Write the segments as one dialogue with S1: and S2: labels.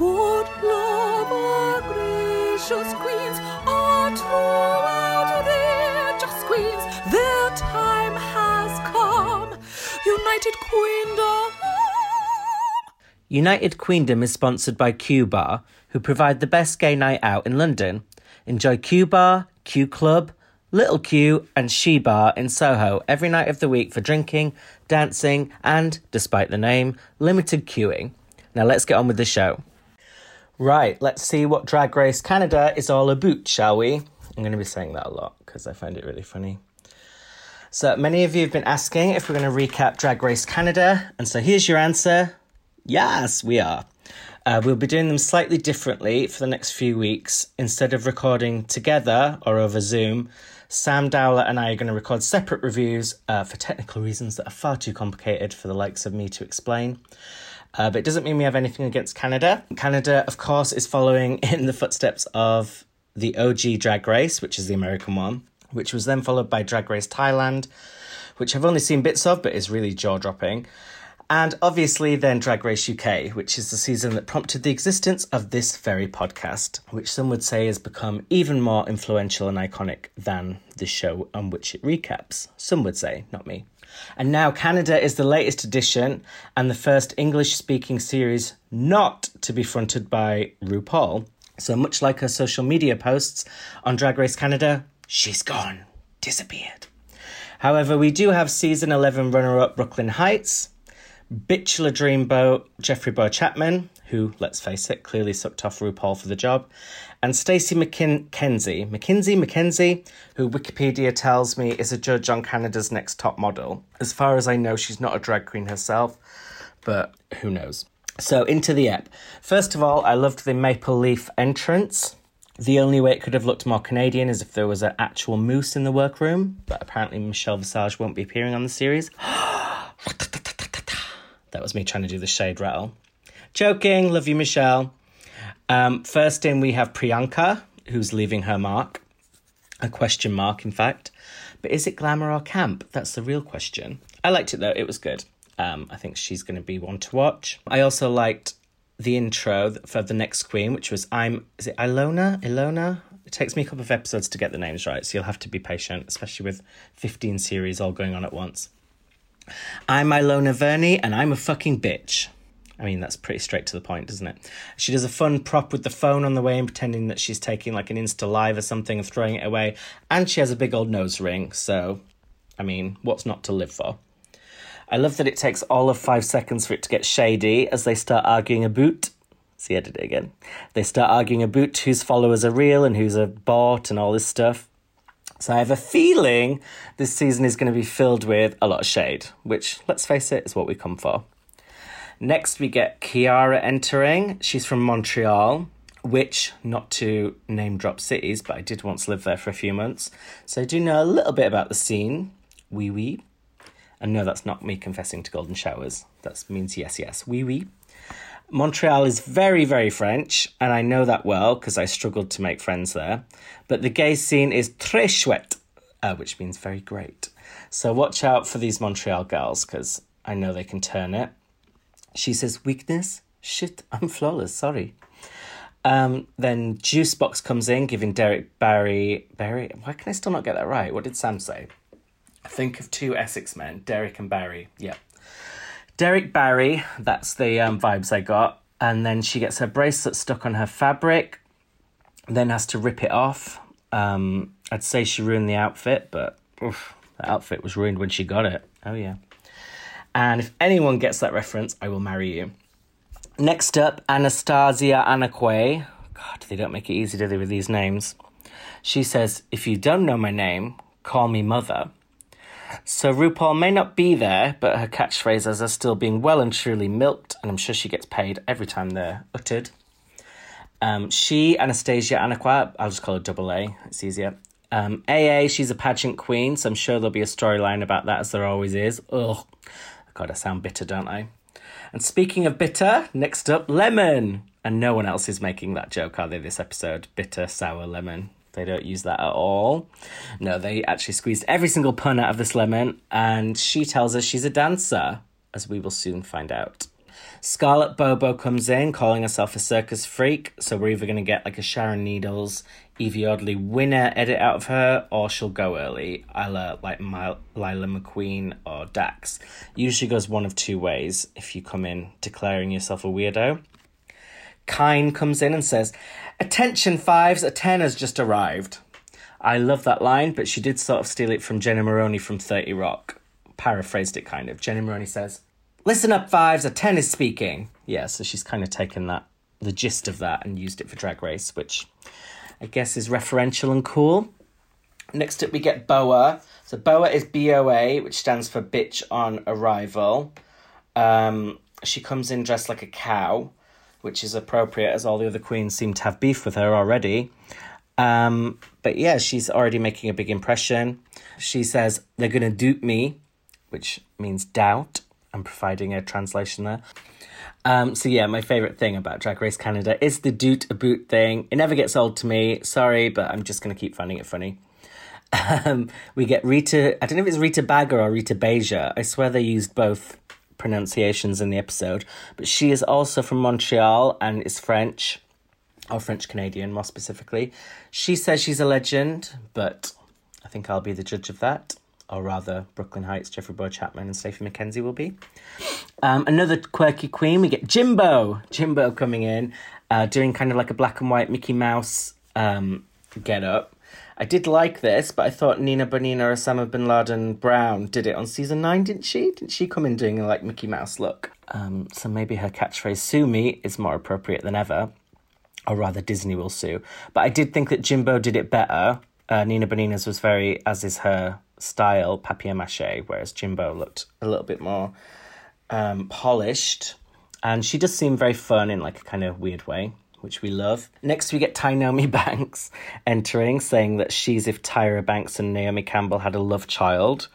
S1: Good love, our gracious queens, queens. Their time has come. United Queendom.
S2: United Queendom is sponsored by Q Bar, who provide the best gay night out in London. Enjoy Q Bar, Q Club, Little Q, and She Bar in Soho every night of the week for drinking, dancing, and, despite the name, limited queuing. Now let's get on with the show. Right, let's see what Drag Race Canada is all about, shall we? I'm going to be saying that a lot because I find it really funny. So, many of you have been asking if we're going to recap Drag Race Canada, and so here's your answer Yes, we are. Uh, we'll be doing them slightly differently for the next few weeks. Instead of recording together or over Zoom, Sam Dowler and I are going to record separate reviews uh, for technical reasons that are far too complicated for the likes of me to explain. Uh, but it doesn't mean we have anything against Canada. Canada, of course, is following in the footsteps of the OG Drag Race, which is the American one, which was then followed by Drag Race Thailand, which I've only seen bits of but is really jaw dropping. And obviously, then Drag Race UK, which is the season that prompted the existence of this very podcast, which some would say has become even more influential and iconic than the show on which it recaps. Some would say, not me. And now Canada is the latest edition and the first English speaking series not to be fronted by RuPaul. So, much like her social media posts on Drag Race Canada, she's gone, disappeared. However, we do have season 11 runner up Brooklyn Hytes, Bitchler Dreamboat, Jeffrey Bowyer-Chapman, who, let's face it, clearly sucked off RuPaul for the job, and Stacey McKenzie, McKinsey, McKenzie, who Wikipedia tells me is a judge on Canada's Next Top Model. As far as I know, she's not a drag queen herself, but who knows? So, into the app. First of all, I loved the maple leaf entrance. The only way it could have looked more Canadian is if there was an actual moose in the workroom, but apparently Michelle Visage won't be appearing on the series. That was me trying to do the shade rattle. Joking, love you, Michelle. Um, first in, we have Priyanka, who's leaving her mark. A question mark, in fact. But is it glamour or camp? That's the real question. I liked it though, it was good. Um, I think she's going to be one to watch. I also liked the intro for the next queen, which was I'm. Is it Ilona? Ilona? It takes me a couple of episodes to get the names right, so you'll have to be patient, especially with 15 series all going on at once. I'm Ilona Verney, and I'm a fucking bitch. I mean, that's pretty straight to the point, doesn't it? She does a fun prop with the phone on the way and pretending that she's taking like an Insta Live or something and throwing it away. And she has a big old nose ring, so, I mean, what's not to live for? I love that it takes all of five seconds for it to get shady as they start arguing a boot. See, I did it again. They start arguing a boot whose followers are real and who's a bot and all this stuff. So I have a feeling this season is going to be filled with a lot of shade, which, let's face it, is what we come for. Next, we get Kiara entering. She's from Montreal, which, not to name drop cities, but I did once live there for a few months. So I do know a little bit about the scene. Wee wee. And no, that's not me confessing to golden showers. That means yes, yes. Wee wee. Montreal is very, very French, and I know that well because I struggled to make friends there. But the gay scene is très chouette, uh, which means very great. So watch out for these Montreal girls because I know they can turn it. She says, Weakness? Shit, I'm flawless, sorry. Um, then Juicebox comes in, giving Derek Barry. Barry? Why can I still not get that right? What did Sam say? Think of two Essex men, Derek and Barry. Yep. Derek Barry, that's the um, vibes I got. And then she gets her bracelet stuck on her fabric, then has to rip it off. Um, I'd say she ruined the outfit, but oof, the outfit was ruined when she got it. Oh, yeah. And if anyone gets that reference, I will marry you. Next up, Anastasia Anakwe. God, they don't make it easy, do they, with these names? She says, If you don't know my name, call me mother. So RuPaul may not be there, but her catchphrases are still being well and truly milked, and I'm sure she gets paid every time they're uttered. Um, she, Anastasia Anakwa, I'll just call her double A, it's easier. Um, AA, she's a pageant queen, so I'm sure there'll be a storyline about that as there always is. Ugh. I sound bitter, don't I? And speaking of bitter, next up, lemon. And no one else is making that joke, are they, this episode? Bitter, sour, lemon. They don't use that at all. No, they actually squeezed every single pun out of this lemon, and she tells us she's a dancer, as we will soon find out. Scarlett Bobo comes in, calling herself a circus freak. So we're either going to get like a Sharon Needles, Yvie Oddly winner edit out of her, or she'll go early, la like My- Laila McQueen or Dax. Usually goes one of two ways if you come in declaring yourself a weirdo. Kyne comes in and says, Attention, fives, a 10 has just arrived. I love that line, but she did sort of steal it from Jenna Maroney from 30 Rock. Paraphrased it kind of. Jenna Maroney says, Listen up, fives, a 10 is speaking. Yeah, so she's kind of taken that, the gist of that, and used it for Drag Race, which I guess is referential and cool. Next up, we get BOA. So BOA is BOA, which stands for Bitch on Arrival. Um, she comes in dressed like a cow, which is appropriate as all the other queens seem to have beef with her already. Um, but yeah, she's already making a big impression. She says, they're to dupe me, which means doubt. I'm providing a translation there. Um, so yeah, my favorite thing about Drag Race Canada is the doot a boot thing. It never gets old to me. Sorry, but I'm just to keep finding it funny. Um, we get Rita, I don't know if it's Rita Baga or Rita Beja. I swear they used both pronunciations in the episode. But she is also from Montreal and is French, or French Canadian more specifically. She says she's a legend, but I think I'll be the judge of that. Or rather, Brooklyn Hytes, Jeffrey Bowyer-Chapman, and Stacey McKenzie will be. Um, another quirky queen, we get Jimbo. Jimbo coming in, uh, doing kind of like a black and white Mickey Mouse um, get up. I did like this, but I thought Nina Bonina Osama bin Laden Brown did it on season nine, didn't she? Didn't she come in doing a like Mickey Mouse look? Um, so maybe her catchphrase "Sue me" is more appropriate than ever, or rather, Disney will sue. But I did think that Jimbo did it better. Uh, Nina Bonina's was very, as is her style, papier mache, whereas Jimbo looked a little bit more um, polished. And she does seem very fun in like a kind of weird way which we love. Next, we get Tynomi Banks entering, saying that she's if Tyra Banks and Naomi Campbell had a love child,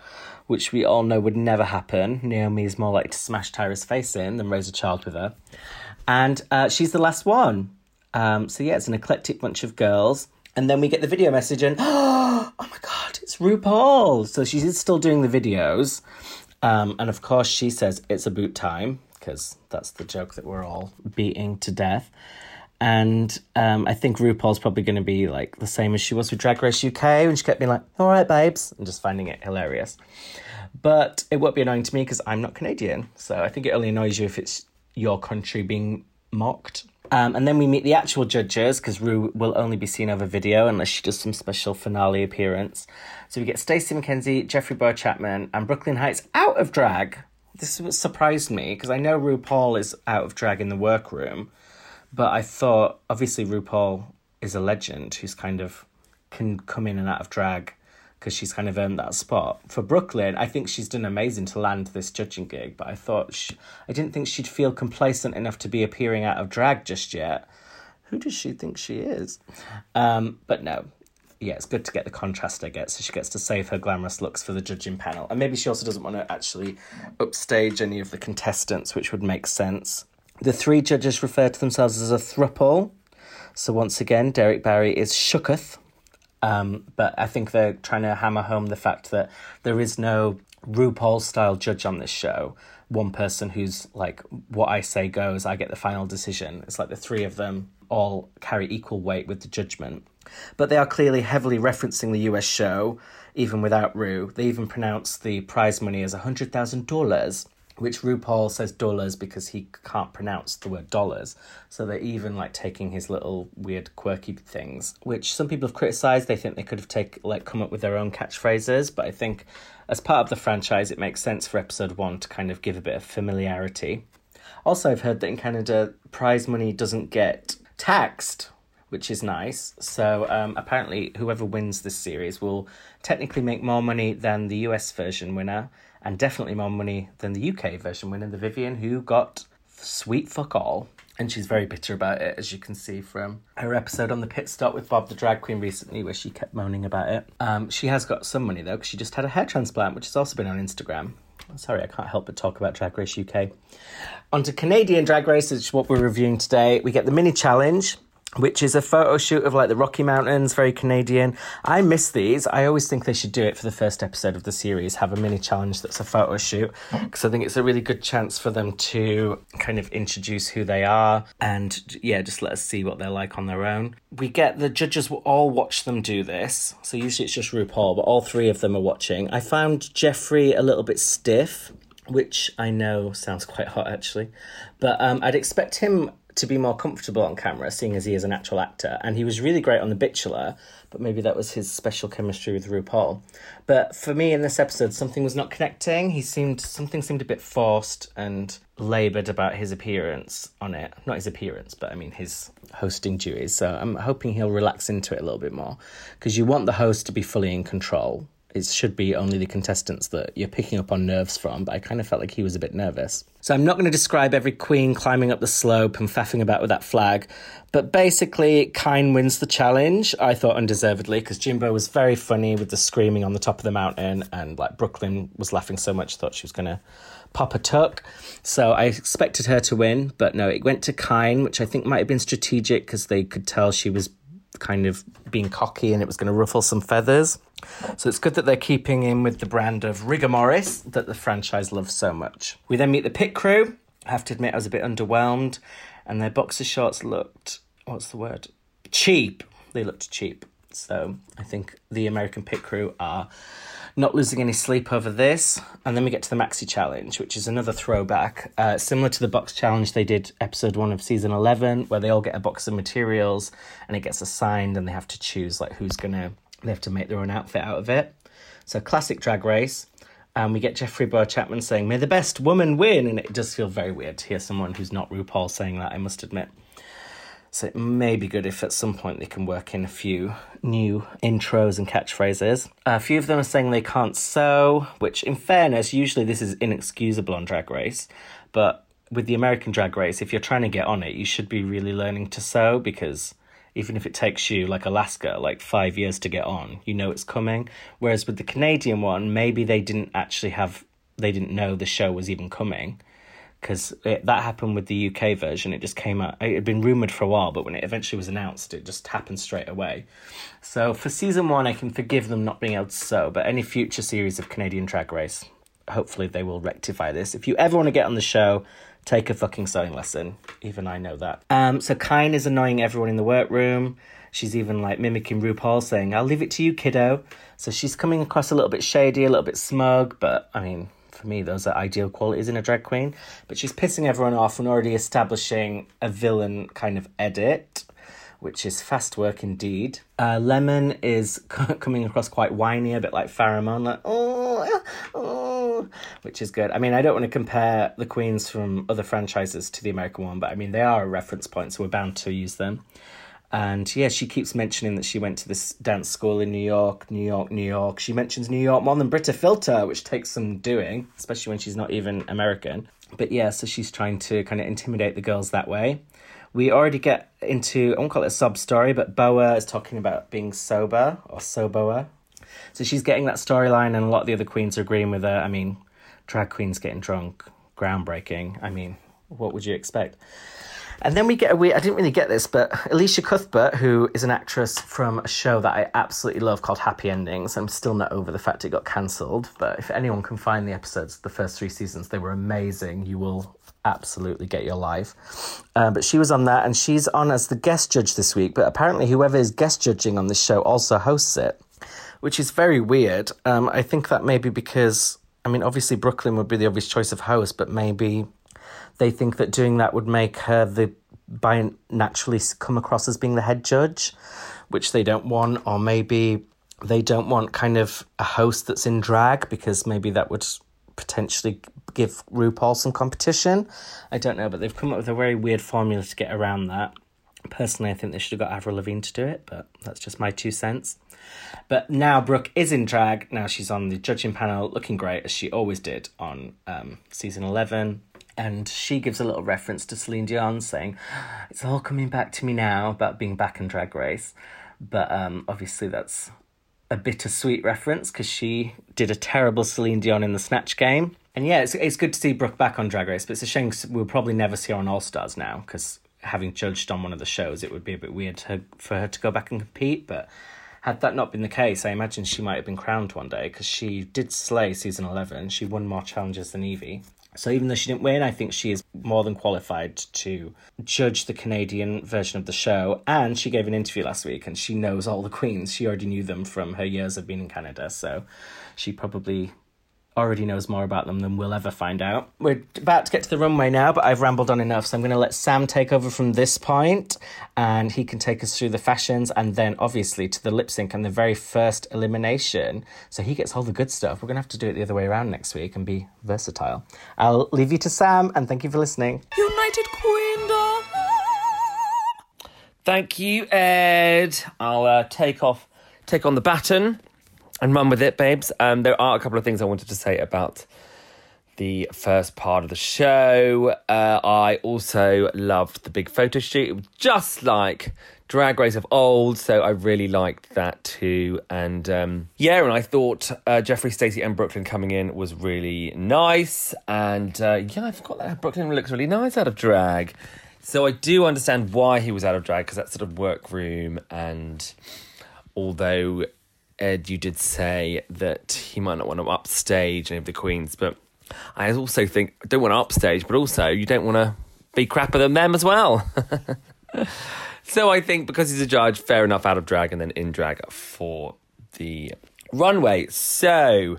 S2: which we all know would never happen. Naomi is more likely to smash Tyra's face in than raise a child with her. And uh, she's the last one. Um, so, yeah, it's an eclectic bunch of girls. And then we get the video message, and oh RuPaul. So she's still doing the videos. Um, and of course, she says it's a boot time, because that's the joke that we're all beating to death. And um, I think RuPaul's probably going to be like the same as she was with Drag Race UK when she kept being like, all right, babes, and just finding it hilarious. But it won't be annoying to me because I'm not Canadian. So I think it only annoys you if it's your country being mocked. Um, and then we meet the actual judges because Ru will only be seen over video unless she does some special finale appearance. So we get Stacey McKenzie, Jeffrey Bowyer-Chapman, and Brooklyn Hytes out of drag. This surprised me because I know RuPaul is out of drag in the workroom. But I thought, obviously, RuPaul is a legend who's kind of can come in and out of drag because she's kind of earned that spot. For Brooklyn, I think she's done amazing to land this judging gig, but I thought she, I didn't think she'd feel complacent enough to be appearing out of drag just yet. Who does she think she is? Um, but no, yeah, it's good to get the contrast, I guess. So she gets to save her glamorous looks for the judging panel. And maybe she also doesn't want to actually upstage any of the contestants, which would make sense. The three judges refer to themselves as a thruple. So once again, Derek Barry is shooketh. Um, but I think they're trying to hammer home the fact that there is no RuPaul style judge on this show. One person who's like, what I say goes, I get the final decision. It's like the three of them all carry equal weight with the judgment. But they are clearly heavily referencing the US show, even without Ru. They even pronounce the prize money as $100,000 which RuPaul says dollars because he can't pronounce the word dollars. So they're even like taking his little weird quirky things, which some people have criticized. They think they could have take like come up with their own catchphrases, but I think as part of the franchise, it makes sense for episode one to kind of give a bit of familiarity. Also, I've heard that in Canada, prize money doesn't get taxed, which is nice. So um, apparently, whoever wins this series will technically make more money than the US version winner and definitely more money than the UK version winner, the Vivienne, who got sweet fuck all. And she's very bitter about it, as you can see from her episode on the pit stop with Bob the Drag Queen recently, where she kept moaning about it. Um, she has got some money though, because she just had a hair transplant, which has also been on Instagram. Sorry, I can't help but talk about Drag Race UK. On to Canadian Drag Race, which is what we're reviewing today. We get the mini challenge. Which is a photo shoot of like the Rocky Mountains, very Canadian. I miss these. I always think they should do it for the first episode of the series, have a mini challenge that's a photo shoot, because I think it's a really good chance for them to kind of introduce who they are and, yeah, just let us see what they're like on their own. We get the judges will all watch them do this. So usually it's just RuPaul, but all three of them are watching. I found Jeffrey a little bit stiff. Which I know sounds quite hot actually, but um, I'd expect him to be more comfortable on camera, seeing as he is an actual actor. And he was really great on The Bachelor, but maybe that was his special chemistry with RuPaul. But for me in this episode, something was not connecting. He seemed something seemed a bit forced and laboured about his appearance on it. Not his appearance, but I mean his hosting duties. So I'm hoping he'll relax into it a little bit more because you want the host to be fully in control it should be only the contestants that you're picking up on nerves from, but I kind of felt like he was a bit nervous. So I'm not going to describe every queen climbing up the slope and faffing about with that flag, but basically, Kyne wins the challenge, I thought undeservedly, because Jimbo was very funny with the screaming on the top of the mountain, and like Brooklyn was laughing so much, thought she was going to pop a tuck. So I expected her to win, but no, it went to Kyne, which I think might have been strategic because they could tell she was kind of being cocky and it was going to ruffle some feathers. So it's good that they're keeping in with the brand of rigor mortis that the franchise loves so much. We then meet the pit crew. I have to admit, I was a bit underwhelmed, and their boxer shorts looked what's the word? Cheap. They looked cheap. So I think the American pit crew are not losing any sleep over this. And then we get to the Maxi Challenge, which is another throwback, uh, similar to the box challenge they did episode one of season 11, where they all get a box of materials and it gets assigned and they have to choose like who's gonna, they have to make their own outfit out of it. So classic drag race. And we get Jeffrey Bowyer-Chapman saying, May the best woman win. And it does feel very weird to hear someone who's not RuPaul saying that, I must admit. So it may be good if at some point they can work in a few new intros and catchphrases. A few of them are saying they can't sew, which, in fairness, usually this is inexcusable on Drag Race. But with the American Drag Race, if you're trying to get on it, you should be really learning to sew because even if it takes you, like Alaska, like five years to get on, you know it's coming. Whereas with the Canadian one, maybe they didn't actually have, they didn't know the show was even coming because that happened with the UK version. It just came out. It had been rumored for a while, but when it eventually was announced, it just happened straight away. So for season one, I can forgive them not being able to sew, but any future series of Canadian Drag Race, hopefully they will rectify this. If you ever want to get on the show, take a fucking sewing lesson. Even I know that. Um, so Kyne is annoying everyone in the workroom. She's even like mimicking RuPaul, saying, "I'll leave it to you, kiddo." So she's coming across a little bit shady, a little bit smug, but I mean, for me, those are ideal qualities in a drag queen. But she's pissing everyone off and already establishing a villain kind of edit, which is fast work indeed. Uh, Lemon is coming across quite whiny, a bit like Farrah Moan, like, oh, oh, which is good. I mean, I don't want to compare the queens from other franchises to the American one, but I mean, they are a reference point, so we're bound to use them. And yeah, she keeps mentioning that she went to this dance school in New York, New York, New York. She mentions New York more than Brita Filter, which takes some doing, especially when she's not even American. But yeah, so she's trying to kind of intimidate the girls that way. We already get into, I won't call it a sob story, but Boa is talking about being sober or sober. So she's getting that storyline, and a lot of the other queens are agreeing with her. I mean, drag queens getting drunk, groundbreaking. I mean, what would you expect? And then we get a weird, I didn't really get this, but Elisha Cuthbert, who is an actress from a show that I absolutely love called Happy Endings, I'm still not over the fact it got cancelled. But if anyone can find the episodes, the first three seasons, they were amazing. You will absolutely get your life. Uh, but she was on that, and she's on as the guest judge this week. But apparently, whoever is guest judging on this show also hosts it, which is very weird. Um, I think that maybe because, I mean, obviously Brooklyn would be the obvious choice of host, but maybe they think that doing that would make her the by naturally come across as being the head judge, which they don't want, or maybe they don't want kind of a host that's in drag because maybe that would potentially give RuPaul some competition. I don't know, but they've come up with a very weird formula to get around that. Personally, I think they should have got Avril Lavigne to do it, but that's just my two cents. But now Brooke is in drag. Now she's on the judging panel, looking great as she always did on um, season 11 and she gives a little reference to Celine Dion saying, It's all coming back to me now about being back in Drag Race. But um, obviously, that's a bittersweet reference because she did a terrible Celine Dion in the Snatch game. And yeah, it's, it's good to see Brooke back on Drag Race, but it's a shame we'll probably never see her on All Stars now because having judged on one of the shows, it would be a bit weird to, for her to go back and compete. But had that not been the case, I imagine she might have been crowned one day because she did slay season 11. She won more challenges than Yvie. So even though she didn't win, I think she is more than qualified to judge the Canadian version of the show. And she gave an interview last week and she knows all the queens. She already knew them from her years of being in Canada. So she probably already knows more about them than we'll ever find out. We're about to get to the runway now, but I've rambled on enough, so I'm going to let Sam take over from this point, and he can take us through the fashions, and then obviously to the lip sync and the very first elimination. So he gets all the good stuff. We're going to have to do it the other way around next week and be versatile. I'll leave you to Sam, and thank you for listening.
S1: United Queendom.
S3: Thank you, Ed. I'll uh, take off, take on the baton and run with it, babes. Um, there are a couple of things I wanted to say about the first part of the show. Uh, I also loved the big photo shoot. Just like Drag Race of old, so I really liked that too. And um, yeah, and I thought uh, Jeffrey, Stacey, and Brooklyn coming in was really nice. And uh, yeah, I forgot that Brooklyn looks really nice out of drag. So I do understand why he was out of drag because that sort of workroom and although Ed, you did say that he might not want to upstage any of the queens, but I also think I don't want to upstage, but also you don't want to be crapper than them as well. so I think because he's a judge, fair enough out of drag and then in drag for the runway. So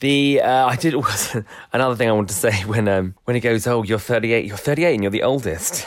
S3: the uh, I did also another thing I want to say when um when he goes, oh, you're 38, you're 38, and you're the oldest.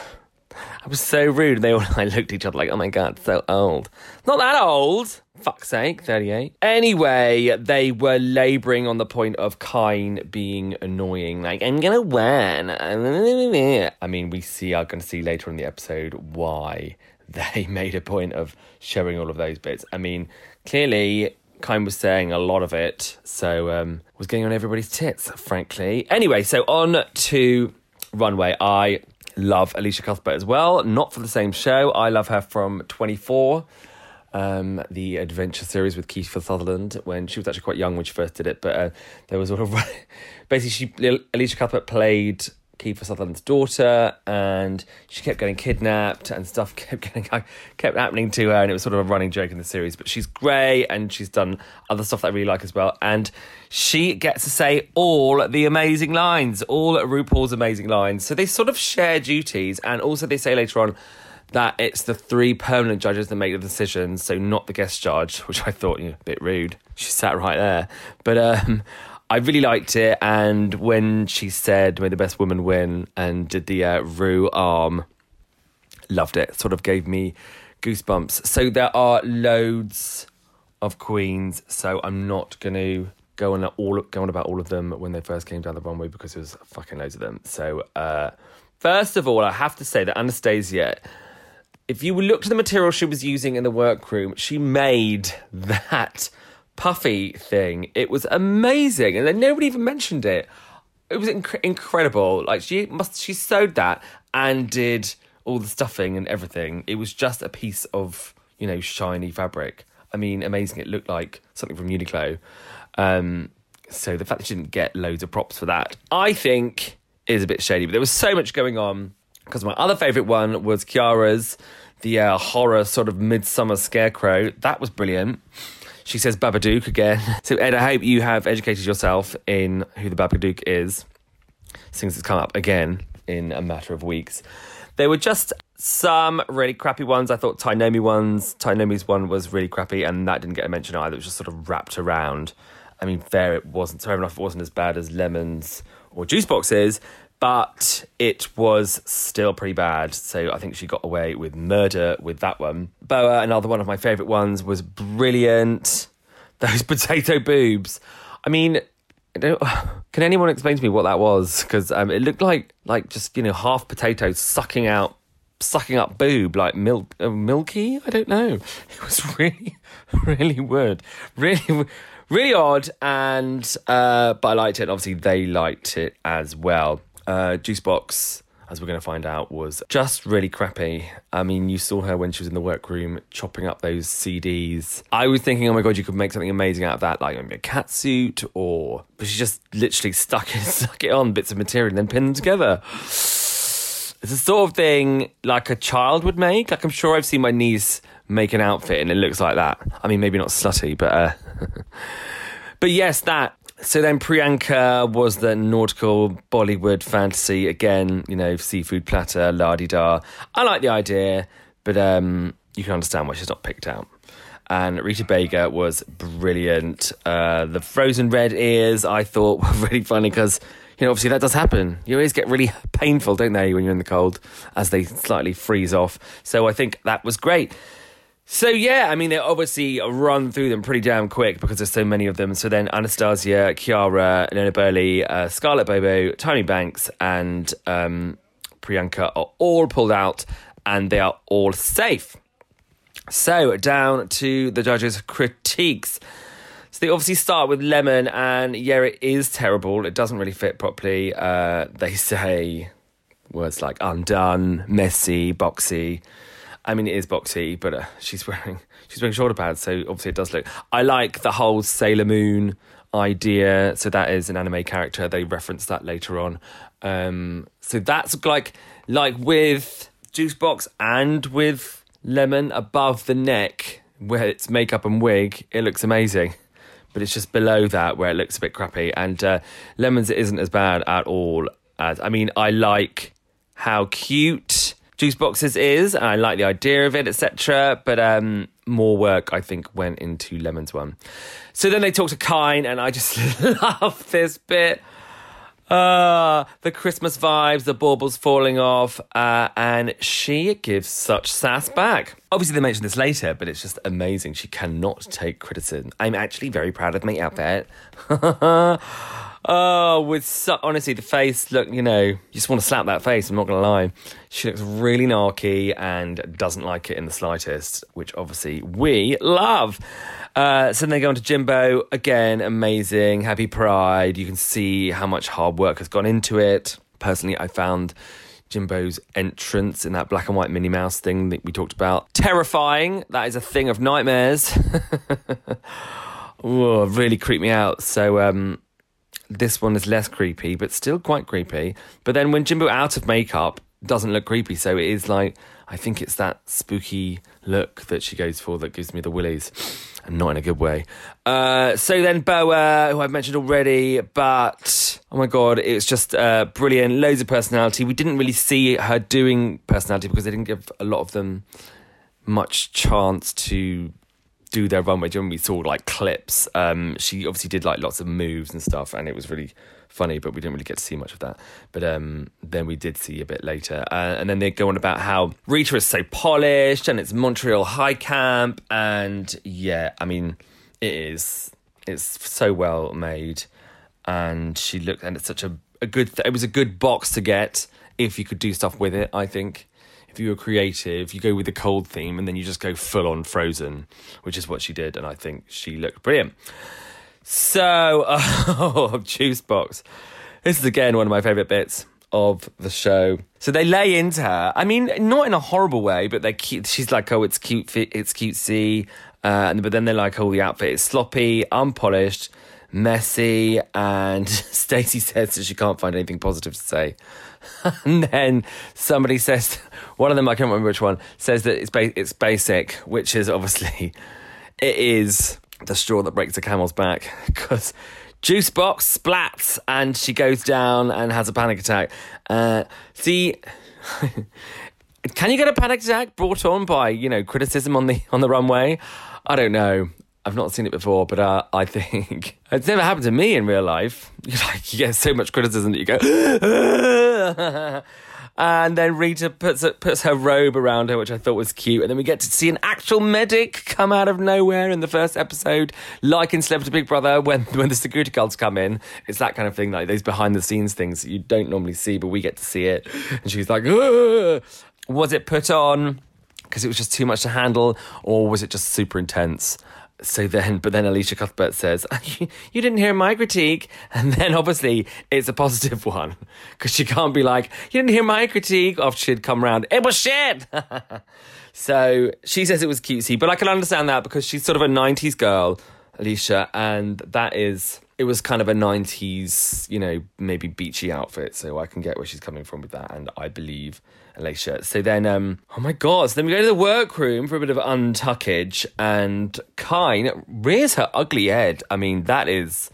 S3: I was so rude. And they all like looked at each other like, oh my god, so old. Not that old. Fuck's sake, 38. Anyway, they were labouring on the point of Kyne being annoying. Like, I'm gonna win. I mean, we see, are gonna see later in the episode why they made a point of showing all of those bits. I mean, clearly Kyne was saying a lot of it, so um, was getting on everybody's tits, frankly. Anyway, so on to Runway. I love Elisha Cuthbert as well, not for the same show. I love her from 24 um, the adventure series with Kiefer Sutherland when she was actually quite young when she first did it. But uh, there was sort of basically she Elisha Cuthbert played Kiefer Sutherland's daughter, and she kept getting kidnapped, and stuff kept getting kept happening to her, and it was sort of a running joke in the series. But she's great, and she's done other stuff that I really like as well, and she gets to say all the amazing lines, all RuPaul's amazing lines. So they sort of share duties, and also they say later on that it's the three permanent judges that make the decisions, so not the guest judge, which I thought, you know, a bit rude. She sat right there. But um, I really liked it. And when she said, may the best woman win, and did the uh, Ru arm, loved it. Sort of gave me goosebumps. So there are loads of queens, so I'm not going to go on all go on about all of them when they first came down the runway because there was fucking loads of them. So uh, first of all, I have to say that Anastasia if you looked at the material she was using in the workroom, she made that puffy thing. It was amazing, and then nobody even mentioned it. It was inc- incredible. Like she must, she sewed that and did all the stuffing and everything. It was just a piece of you know shiny fabric. I mean, amazing. It looked like something from Uniqlo. Um, so the fact that she didn't get loads of props for that, I think, is a bit shady. But there was so much going on because my other favourite one was Kiara's, the uh, horror sort of midsummer scarecrow. That was brilliant. She says Babadook again. So, Ed, I hope you have educated yourself in who the Babadook is, since it's come up again in a matter of weeks. There were just some really crappy ones. I thought Tynomi ones, Tynomi's one was really crappy, and that didn't get a mention either. It was just sort of wrapped around. I mean, fair it wasn't. Fair enough, it wasn't as bad as lemons or juice boxes, but it was still pretty bad. So I think she got away with murder with that one. Boa, another one of my favourite ones, was brilliant. Those potato boobs. I mean, can anyone explain to me what that was? Because um, it looked like like just you know half potatoes sucking out sucking up boob like milk uh, milky. I don't know. It was really really weird, really really odd. And uh, but I liked it. And obviously, they liked it as well uh, Juicebox, as we're going to find out, was just really crappy. I mean, you saw her when she was in the workroom chopping up those CDs. I was thinking, oh my god, you could make something amazing out of that, like maybe a cat suit, or but she just literally stuck it, stuck it on bits of material and then pinned them together. It's the sort of thing like a child would make. Like I'm sure I've seen my niece make an outfit and it looks like that. I mean, maybe not slutty, but uh, but yes, that. So then Priyanka was the nautical Bollywood fantasy again. You know, seafood platter, la di da. I like the idea, but um, you can understand why she's not picked out. And Rita Baga was brilliant. Uh, the frozen red ears I thought were really funny because you know, obviously that does happen. Your ears get really painful, don't they, when you're in the cold as they slightly freeze off. So I think that was great. So yeah, I mean they obviously run through them pretty damn quick because there's so many of them. So then Anastasia, Kiara, Elena Burley, uh, Scarlett Bobo, Tony Banks, and um, Priyanka are all pulled out, and they are all safe. So down to the judges' critiques. So they obviously start with lemon, and yeah, it is terrible. It doesn't really fit properly. Uh, they say words like undone, messy, boxy. I mean, it is boxy, but uh, she's wearing she's wearing shoulder pads, so obviously it does look. I like the whole Sailor Moon idea. So that is an anime character. They reference that later on. Um, so that's like like with Juice Box and with Lemon above the neck where it's makeup and wig, it looks amazing but it's just below that where it looks a bit crappy. And uh, Lemons isn't as bad at all as I mean, I like how cute Juice Boxes is, I like the idea of it, etc. But um, more work, I think, went into Lemons one. So then they talk to Kyne, and I just love this bit. Uh, the Christmas vibes, the baubles falling off, uh, and she gives such sass back. Obviously, they mention this later, but it's just amazing. She cannot take criticism. I'm actually very proud of my outfit. oh, with honestly, the face look, you know, you just want to slap that face. I'm not to lie. She looks really narky and doesn't like it in the slightest, which obviously we love. Uh, so then they go on to Jimbo. Again, amazing. Happy Pride. You can see how much hard work has gone into it. Personally, I found Jimbo's entrance in that black and white Minnie Mouse thing that we talked about terrifying. That is a thing of nightmares. Really creeped me out. So, um, this one is less creepy, but still quite creepy. But then when Jimbo out of makeup doesn't look creepy, so it is like I think it's that spooky look that she goes for that gives me the willies, and not in a good way. Uh, so then Boa, who I've mentioned already, but oh my god, it's just uh, brilliant, loads of personality. We didn't really see her doing personality because they didn't give a lot of them much chance to do their runway. When we saw like clips, um, she obviously did like lots of moves and stuff, and it was really funny, but we didn't really get to see much of that. But um, then we did see a bit later. Uh, and then they go on about how Rita is so polished and it's Montreal High Camp. And yeah, I mean, it is. It's so well made. And she looked, and it's such a, a good, th- it was a good box to get if you could do stuff with it, I think. If you were creative, you go with the cold theme and then you just go full on frozen, which is what she did. And I think she looked brilliant. So, oh, Juice Box. This is again one of my favourite bits of the show. So they lay into her. I mean, not in a horrible way, but they cute. She's like, oh, it's cute, it's cutesy. Uh, but then they're like, oh, the outfit is sloppy, unpolished, messy, and Stacey says that she can't find anything positive to say. and then somebody says, one of them, I can't remember which one, says that it's ba- it's basic, which is obviously it is the straw that breaks the camel's back because juice box splats and she goes down and has a panic attack. Uh, see, can you get a panic attack brought on by you know criticism on the on the runway? I don't know. I've not seen it before, but uh, I think it's never happened to me in real life. Like you get so much criticism that you go. And then Rita puts puts her robe around her, which I thought was cute. And then we get to see an actual medic come out of nowhere in the first episode, like in Celebrity Big Brother, when when the security guards come in. It's that kind of thing, like those behind the scenes things that you don't normally see, but we get to see it. And she's like, Ugh! was it put on? Because it was just too much to handle, or was it just super intense? So then, but then Elisha Cuthbert says, you, didn't hear my critique. And then obviously it's a positive one because she can't be like, you didn't hear my critique after she'd come round. It was shit. so she says it was cutesy, but I can understand that because she's sort of a 90s girl Elisha, and that is it was kind of a 90s, you know, maybe beachy outfit, so I can get where she's coming from with that, and I believe Elisha. So then, um, oh my god, so then we go to the workroom for a bit of untuckage, and Kyne rears her ugly head. I mean, that is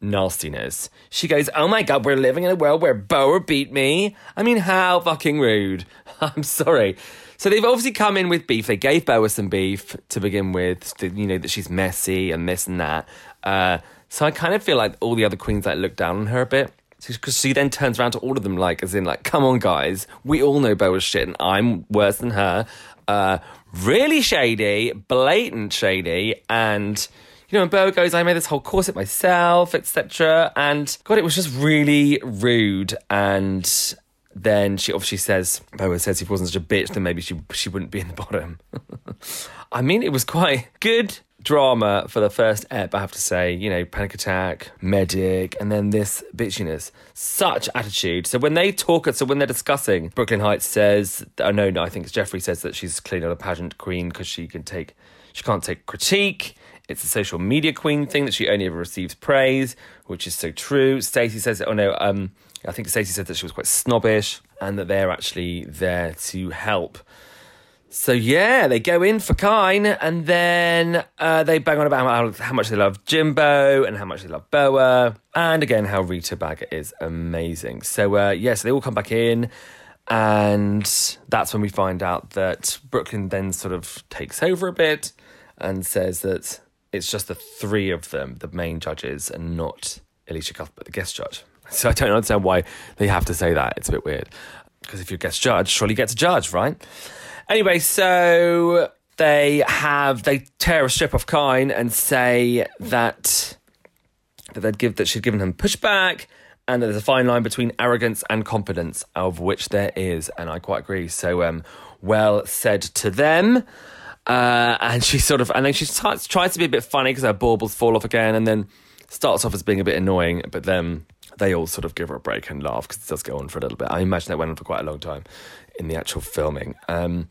S3: nastiness. She goes, Oh my god, we're living in a world where Boa beat me. I mean, how fucking rude. I'm sorry. So they've obviously come in with beef. They gave Boa some beef to begin with, you know, that she's messy and this and that. Uh, so I kind of feel like all the other queens like look down on her a bit. Because she then turns around to all of them, like, as in, like, come on, guys, we all know Boa's shit, and I'm worse than her. Uh, really shady, blatant shady, and you know, and Boa goes, I made this whole corset myself, etc. And God, it was just really rude. And then she obviously says, Boa says if he wasn't such a bitch, then maybe she she wouldn't be in the bottom. I mean, it was quite good drama for the first ep, I have to say. You know, panic attack, medic, and then this bitchiness. Such attitude. So when they talk, so when they're discussing, Brooklyn Hytes says, oh no, no, I think it's Jeffrey says that she's clearly not a pageant queen because she can take, she can't take critique. It's a social media queen thing that she only ever receives praise, which is so true. Stacey says, oh no, um, I think Stacey said that she was quite snobbish and that they're actually there to help. So yeah, they go in for Kyne, and then uh, they bang on about how, how, much they love Jimbo and how much they love Boa, and again how Rita Baga is amazing. So uh, yeah, so they all come back in, and that's when we find out that Brooklyn then sort of takes over a bit and says that it's just the three of them, the main judges, and not Elisha Cuthbert, the guest judge. So I don't understand why they have to say that. It's a bit weird. Because if you're guest judge, surely you get to judge, right? Anyway, so they have they tear a strip off Kyne and say that that they'd give that she'd given him pushback and that there's a fine line between arrogance and confidence, of which there is, and I quite agree. So um, well said to them. Uh, and she sort of, and then she starts, tries to be a bit funny because her baubles fall off again, and then starts off as being a bit annoying, but then they all sort of give her a break and laugh because it does go on for a little bit. I imagine that went on for quite a long time in the actual filming. Um,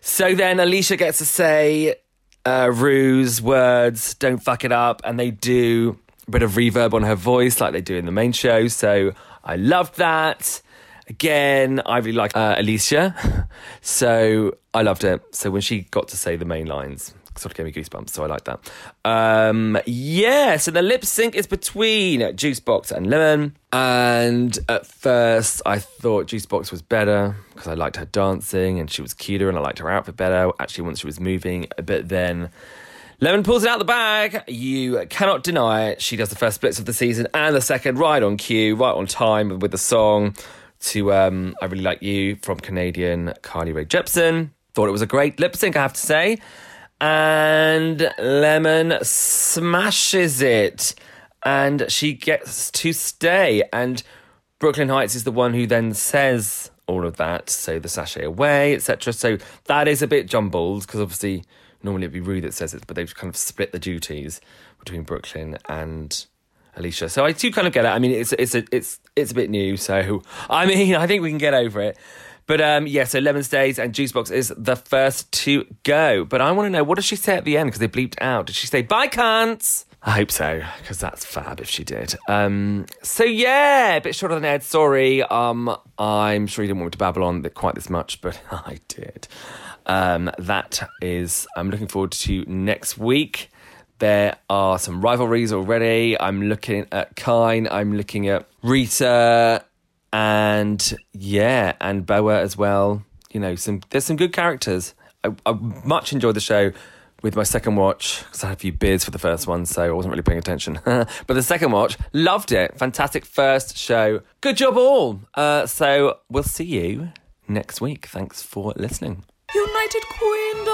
S3: so then Elisha gets to say uh, Ru's words, don't fuck it up, and they do a bit of reverb on her voice like they do in the main show. So I loved that. Again, I really like uh, Elisha, so I loved it. So when she got to say the main lines, sort of gave me goosebumps, so I like that. Um, yeah, so the lip sync is between Juicebox and Lemon. And at first, I thought Juicebox was better because I liked her dancing and she was cuter and I liked her outfit better. Actually, once she was moving a bit, then. Lemon pulls it out the bag. You cannot deny it. She does the first splits of the season and the second right on cue, right on time with the song to um, I Really Like You from Canadian Carly Rae Jepsen. Thought it was a great lip sync, I have to say. And Lemon smashes it. And she gets to stay. And Brooklyn Hytes is the one who then says all of that. So the sashay away, etc. So that is a bit jumbled because obviously normally it'd be Ru that says it, but they've kind of split the duties between Brooklyn and Elisha. So I do kind of get it. I mean, it's it's a, it's it's a bit new. So I mean, I think we can get over it. But um, yeah, so Lemon Stays and Juicebox is the first to go. But I want to know what does she say at the end because they bleeped out. Did she say bye, cunts? I hope so because that's fab if she did. Um, so yeah, a bit shorter than Ed. Sorry. Um, I'm sure you didn't want me to babble on quite this much, but I did. Um, that is. I'm looking forward to next week. There are some rivalries already. I'm looking at Kyne. I'm looking at Rita, and yeah, and Boa as well. You know, some there's some good characters. I, I much enjoyed the show with my second watch because I had a few beers for the first one, so I wasn't really paying attention. but the second watch, loved it. Fantastic first show. Good job, all. Uh, so we'll see you next week. Thanks for listening.
S1: United Queen